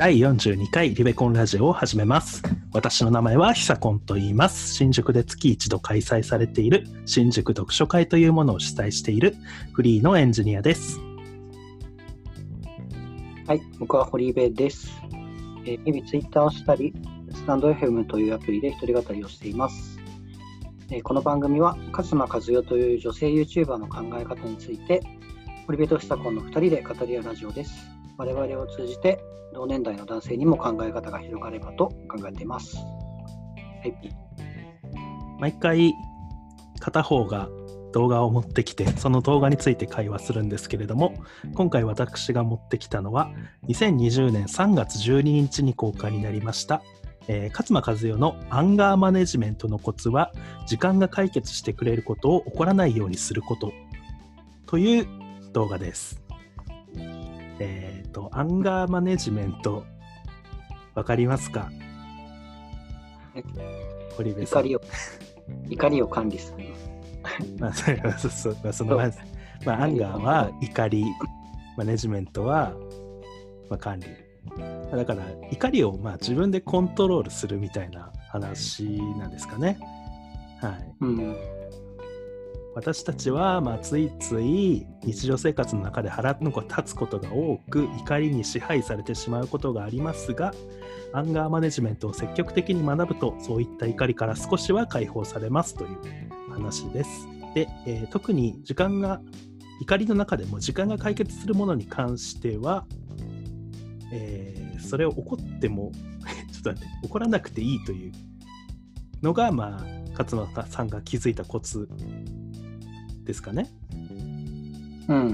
第42回リベコンラジオを始めます。私の名前はヒサコンと言います。新宿で月一度開催されている新宿読書会というものを主催しているフリーのエンジニアです。はい、僕は堀部です。えー日々ツイッターをしたり、スタンド FM というアプリで一人語りをしています。えーこの番組は、勝間和代という女性 YouTuber の考え方について、堀部と久子の2人で語り合うラジオです。我々を通じて、同年代の男性にも考え方が広がればと考えています。はい、毎回片方が動画を持ってきてその動画について会話するんですけれども今回私が持ってきたのは2020年3月12日に公開になりました、えー勝間和代のアンガーマネジメントのコツは時間が解決してくれることを起こらないようにすることという動画ですえっ、とアンガーマネジメントわかりますか？堀部さん怒りを、怒りを管理する。まあ、それはそうそうまあ、そのまず、まあ、 anger は怒り、マネジメントは、まあ、管理。だから、怒りをまあ自分でコントロールするみたいな話なんですかね。はい。うん。私たちは、まあ、ついつい日常生活の中で腹の子立つことが多く怒りに支配されてしまうことがありますがアンガーマネジメントを積極的に学ぶとそういった怒りから少しは解放されますという話です。で、えー特に時間が怒りの中でも時間が解決するものに関しては、えーそれを怒っても ちょっと待って怒らなくていいというのがまあ勝間さんが気づいたコツですかね。うん。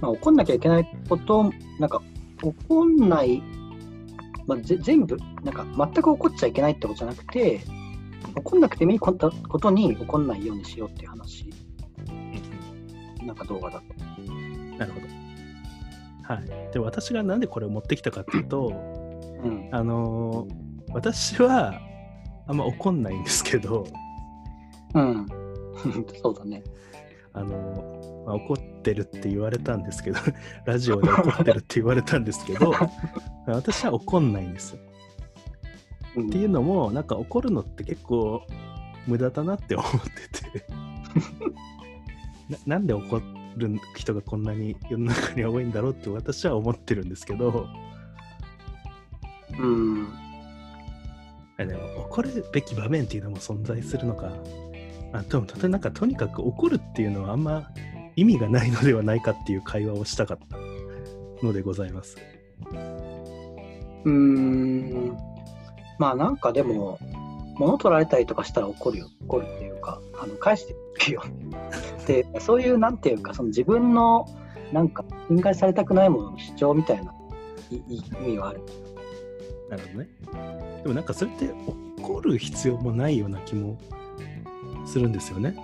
まあ、怒んなきゃいけないこと、なんか、怒んない、まあ、ぜ全部、なんか、全く怒っちゃいけないってことじゃなくて、怒んなくてもいいことことに怒んないようにしようっていう話、なんか動画だった。なるほど。はい。で、私がなんでこれを持ってきたかっていうと、うん。あのー私はあんま怒んないんですけど、うん。そうだね。あのーまあ、怒ってるって言われたんですけど、ラジオで怒ってるって言われたんですけど、私は怒んないんですよ。うんっていうのも、なんか怒るのって結構無駄だなって思っててな、なんで怒る人がこんなに世の中には多いんだろうって私は思ってるんですけど、うん。あでも怒るべき場面っていうのも存在するのか。あでもただなんかとにかく怒るっていうのはあんま意味がないのではないかっていう会話をしたかったのでございます。うーん。まあ、なんかでも、物取られたりとかしたら怒るよ。怒るっていうか、あの返してくるよ。で、そういう、なんていうか、その自分の、なんか、侵害されたくないものの主張みたいないい意味はある。なるほどね。でもなんかそれって怒る必要もないような気もするんですよね。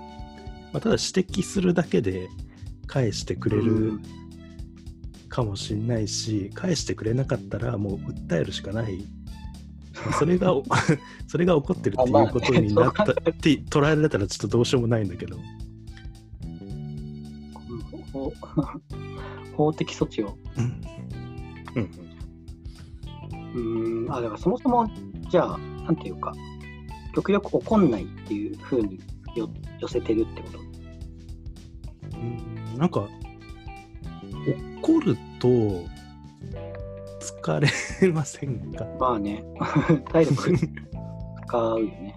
まあ、ただ指摘するだけで返してくれうるんかもしれないし、返してくれなかったらもう訴えるしかない。ま あそれがお それが怒ってるっていうことになったって捉えられたらちょっとどうしようもないんだけど。法 法的措置を。うんうーん。あ、だからそもそも、じゃあ、なんていうか、極力怒んないっていうふうによ寄せてるってこと。うんなんか怒ると疲れませんか？まあね、体力使うよね。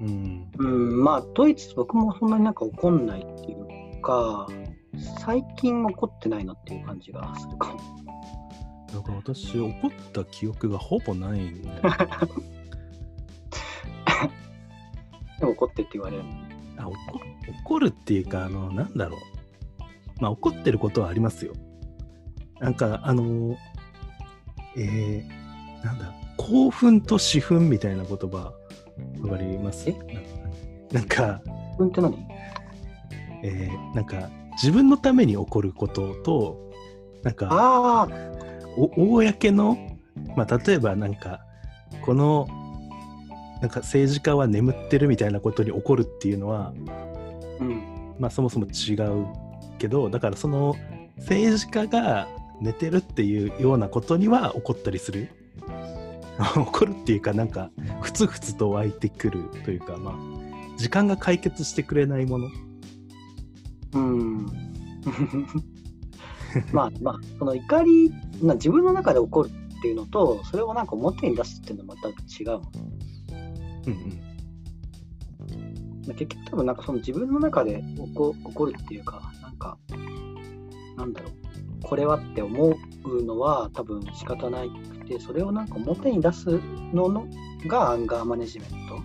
うんうん、まあ、ドイツ、僕もそんなになんか怒んないっていうか、最近怒ってないなっていう感じがするかも。なんか私怒った記憶がほぼないんで 怒ってって言われる。あ怒怒るっていうかあのなんだろう。まあ怒ってることはありますよ。なんかあのえー、なんだ。興奮と私憤みたいな言葉わかります？え？なんかうんって何？えーなんか自分のために起こることとなんかああ、お公の、まあ、例えばなんかこのなんか政治家は眠ってるみたいなことに起こるっていうのは、うん。まあ、そもそも違うけどだからその政治家が寝てるっていうようなことには怒ったりする 怒るっていうかなんかふつふつと湧いてくるというかまあ時間が解決してくれないものうん。まあまあ、その怒り、な自分の中で起こるっていうのと、それをなんか表に出すっていうのはまた違う。うんうん。結局多分なんかその自分の中で起こ起こるっていうか、なんか、なんだろう、これはって思うのは多分仕方ないくて、それをなんか表に出すののがアンガーマネジメント。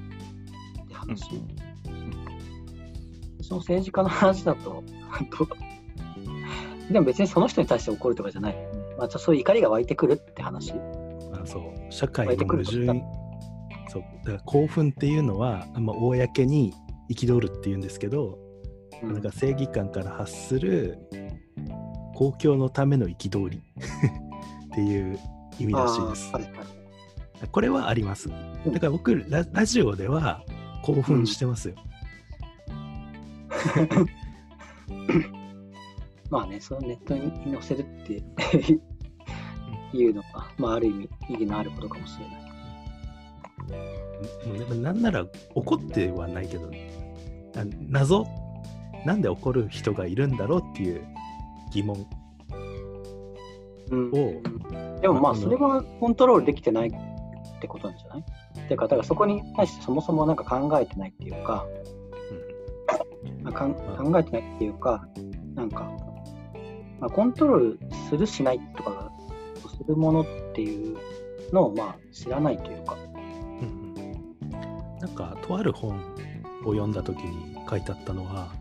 って話。その政治家の話だと、でも別にその人に対して怒るとかじゃない。まあ、そういう怒りが湧いてくるって話。まあ、そう。社会の矛盾そうだから興奮っていうのは、まあ、公に憤るっていうんですけど、うんなんか正義感から発する公共のための憤り っていう意味らしいですあー。はいはいこれはあります。うんだから僕ラ、ラジオでは興奮してますよ。まあね、そのネットに載せるっていうのが、まあ、ある意味意義のあることかもしれない。なんなら怒ってはないけど、あ謎、なんで怒る人がいるんだろうっていう疑問。うん。を、でもまあ、それはコントロールできてないってことなんじゃない？っていうか、だからそこに対してそもそもなんか考えてないっていうか、まあかん考えてないっていうか、なんか、まあ、コントロールするしないとかが、するものっていうのをまあ知らないというか、うんなんかとある本を読んだ時に書いてあったのは、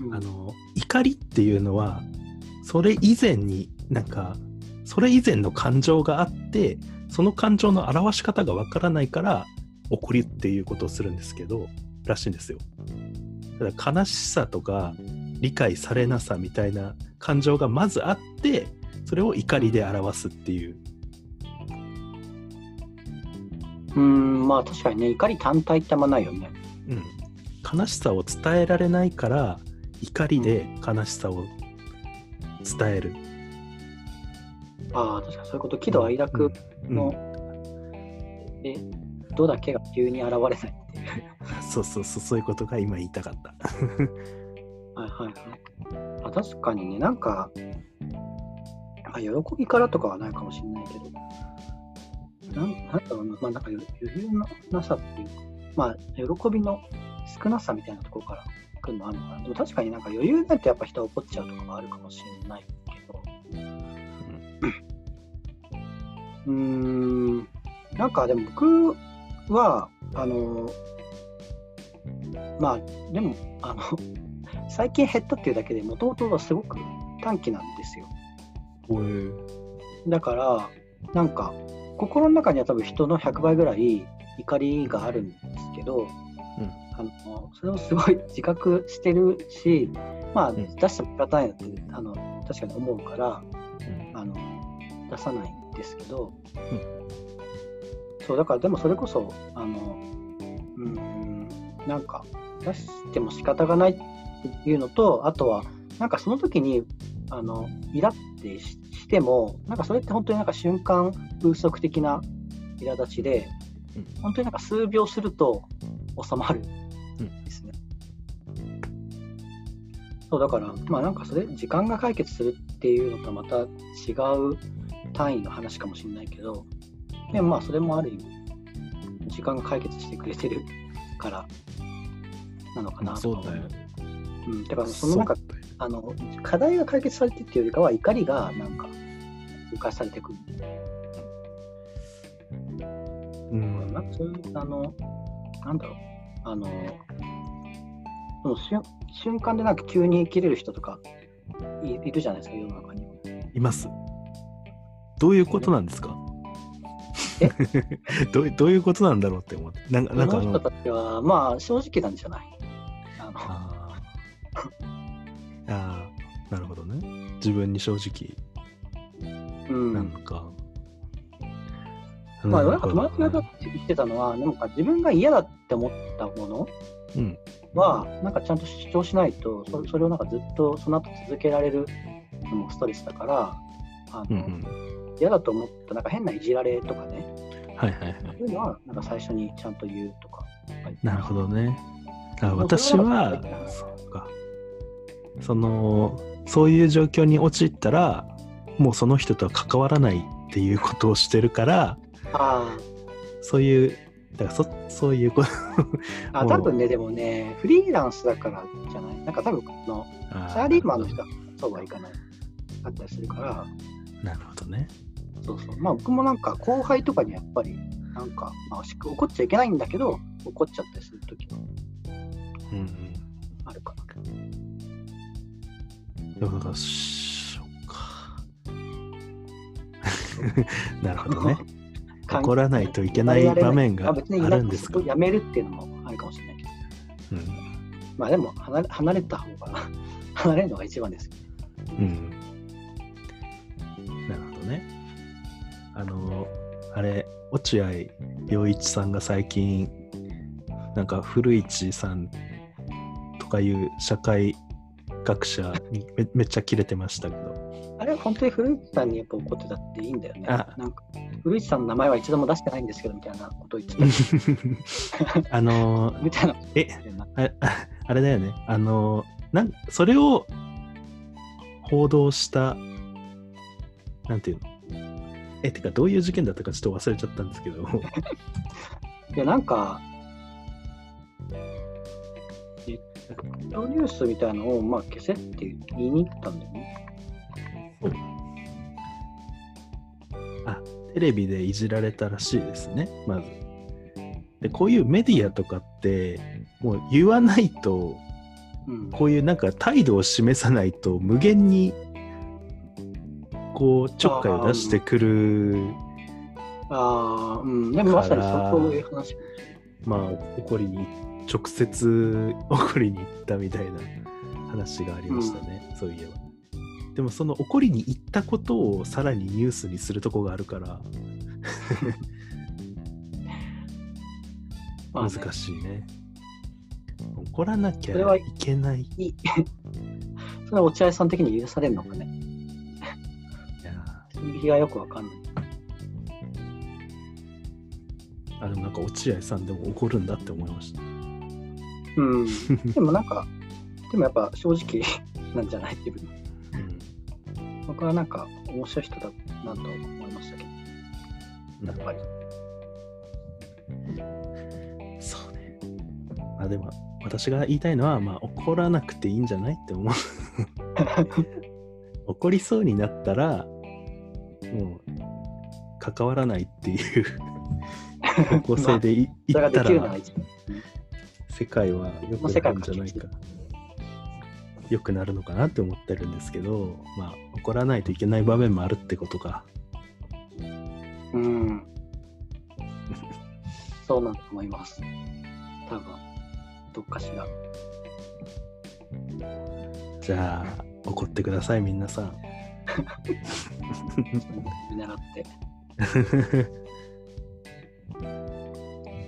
うん。あの怒りっていうのはそれ以前になんかそれ以前の感情があってその感情の表し方がわからないから怒りっていうことをするんですけどらしいんですよ。だから悲しさとか理解されなさみたいな感情がまずあってそれを怒りで表すっていううーん、まあ確かにね、怒り単体ってあんまないよね。うん、悲しさを伝えられないから怒りで悲しさを伝える。ああ、確かにそういうこと、喜怒哀楽うんの、で、どだけが急に現れないっていう。そうそうそうそういうことが今言いたかった。はいはいはい。あ確かにね、なんか、あ喜びからとかはないかもしれないけど、なんなんだろうな、まあなんか余裕のなさっていうか、まあ喜びの少なさみたいなところから来るのあるのかな。でも確かになんか余裕ないとやっぱ人は怒っちゃうとかもあるかもしれないけど、うーん、なんかでも僕は、あの、まあでも、あの、最近減ったっていうだけでもともとはすごく短期なんですよ。だから、なんか、心の中には多分人の100倍ぐらい怒りがあるんですけど、あのそれをすごい自覚してるし、まあ、ん。出しても仕方ないなってあの確かに思うから、うん。あの出さないんですけど、そうだからでもそれこそあのうんなんか出しても仕方がないっていうのとあとはなんかその時にあのイラってししてもなんかそれって本当になんか瞬間風速的な苛立ちで、うん。本当になんか数秒すると収まるんですね。そうだから、まあなんかそれ、時間が解決するっていうのとはまた違う単位の話かもしれないけど、でもまあそれもある意味、時間が解決してくれてるからなのかなまあとか思そうだよ。うん、だからそのなんかあの課題が解決されてっていうよりかは怒りがなんか浮かされてくる。うん。なんかそういうあのなんだろう。あのその瞬瞬間でなんか急に切れる人とかいいるじゃないですか世の中に。います。どういうことなんですか？え？どうどういうことなんだろうって思って。なんか、なんかあの人、たちはまあ正直なんじゃない？あの自分に正直うんなんか。まあ、なんか友達が言ってたのは、なんか自分が嫌だって思ったものうん。は、なんかちゃんと主張しないと、そそれをなんかずっとその後続けられるのもストレスだから、あのうんうん。嫌だと思ったなんか変ないじられとかね、はいはいはい。そういうのはなんか最初にちゃんと言うとか。なるほどね。私は、そうか。その、そういう状況に陥ったら、もうその人とは関わらないっていうことをしてるから、あそういう、だからそそういうこと。あ、多分ね、でもね、フリーランスだからじゃない？なんか多分このサラリーマンの人はそうはいかない。あったりするから、なるほどね。そうそう。まあ僕もなんか後輩とかにやっぱり、なんか、まあ、怒っちゃいけないんだけど、怒っちゃったりするときもうんうん。かな。だから、そうか。なるほどね。怒らないといけない場面があるんですか？やめるっていうのもあるかもしれないけど、うんまあでも離れ離れた方が、離れるのが一番です。うん。なるほどね。あの、あれ、落合陽一さんが最近、なんか古市さんとかいう社会学者にめめっちゃキレてましたけど、あれは本当に古市さんにやっぱ怒ってたっていいんだよね。あなんか古市さんの名前は一度も出してないんですけどみたいなことを言ってた あの、みたいな。え、あああれだよね。あの、なんそれを報道した、なんていうの？え、てかどういう事件だったかちょっと忘れちゃったんですけど、いや、なんか、プロニュースみたいなのを、まあ、消せって言いに行ったんだよね。テレビでいじられたらしいですね、まず。で、こういうメディアとかって、もう言わないと、うん。こういうなんか態度を示さないと無限に、こう、ちょっかいを出してくる、ああ、うん。でもまさにそういう話。まあ、怒りに、直接怒りに行ったみたいな話がありましたね、そういえば。でもその怒りに行ったことをさらにニュースにするとこがあるから 難しいね。怒らなきゃいけない。いいい それは落合さん的に許されるのかね？や線引きがよくわかんない。ーあでもなんか落合さんでも怒るんだって思いました。うん。でもなんか、でもやっぱ正直 なんじゃないっていううん僕はなんか面白い人だなと思いましたけど、やっぱり。そうね。あでも私が言いたいのは、まあ、怒らなくていいんじゃないって思う。怒りそうになったら、もう関わらないっていう 方向性でいったら。世界は良くなるんじゃないか。良くなるのかなって思ってるんですけど、まあ、怒らないといけない場面もあるってことか。うん。そうなんだと思います。多分、どっかしら。じゃあ、怒ってください、皆さん。見習って。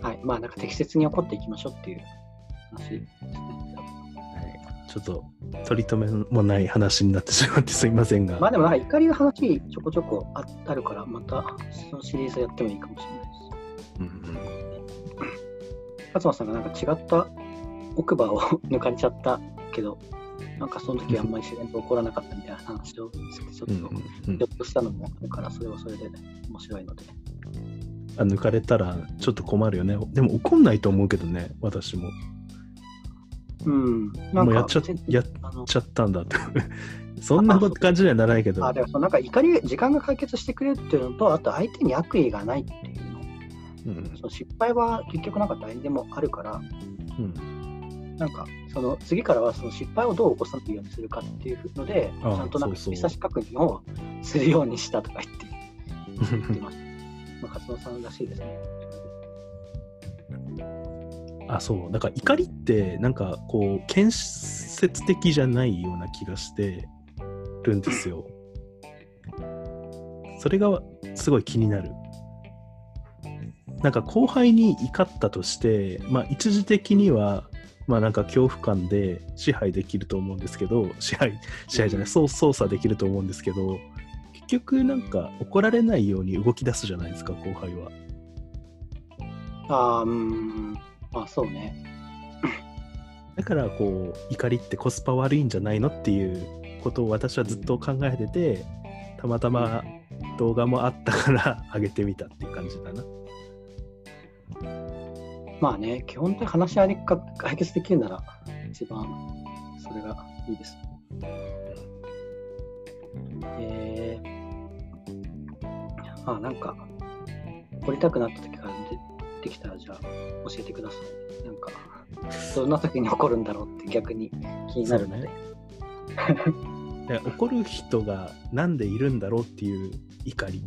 はい。まあ、なんか適切に怒っていきましょうっていう話ちょっと取り留めもない話になってしまってすいませんが、まあでもなんか怒りの話ちょこちょこああるから、またそのシリーズやってもいいかもしれないです。うんうん勝間さんがなんか違った奥歯を 抜かれちゃったけど、なんかその時はあんまり自然と起こらなかったみたいな話をして、ちょっうんとうんひょっとしたのもあるから、それはそれで面白いので。あ抜かれたらちょっと困るよね。でも怒んないと思うけどね、私も。うん。もうやっちゃやっちゃったんだって。そんなこと感じにはならないけどあ、でもなんか怒り、時間が解決してくれるっていうのと、あと相手に悪意がないっていうの。うんその失敗は結局なんか誰にでもあるから、うんなんかその次からはその失敗をどう起こさないようにするかっていうので、ちゃんとなんか指差し確認をするようにしたとか言って言ってました。まあ、勝野さんらしいですね。あ、そう。だから怒りってなんかこう建設的じゃないような気がしてるんですよ。それがすごい気になる。なんか後輩に怒ったとして、まあ一時的にはまあなんか恐怖感で支配できると思うんですけど、支配、支配じゃない、うんそう操作できると思うんですけど、結局なんか怒られないように動き出すじゃないですか、後輩は。ああ、うん。まあそうね。だからこう、怒りってコスパ悪いんじゃないのっていうことを私はずっと考えてて、たまたま動画もあったから上げてみたっていう感じだな。まあね、基本的に話し合いでか解決できるなら、一番それがいいです。えー、あ、なんか、怒りたくなった時からでできたら、じゃあ教えてください。なんか、どんな時に怒るんだろうって逆に気になるので。で 怒る人がなんでいるんだろうっていう怒り。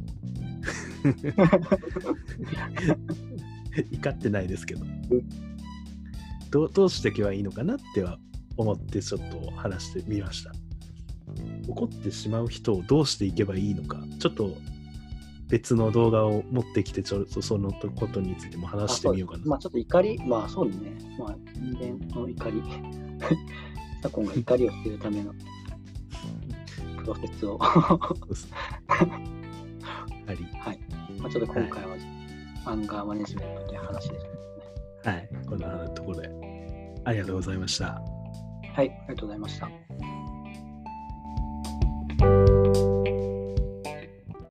怒ってないですけど。どうどうしていけばいいのかなっては思ってちょっと話してみました。怒ってしまう人をどうしていけばいいのか、ちょっと別の動画を持ってきて、ちょっとそのことについても話してみようかな。まあちょっと怒り、まあそうね。まあ人間の怒り。左近が怒りを捨てるためのプロセスを。そうですありまあちょっと今回はアンガーマネジメントという話ですね。はい、こんなところでありがとうございました。はい、ありがとうございました。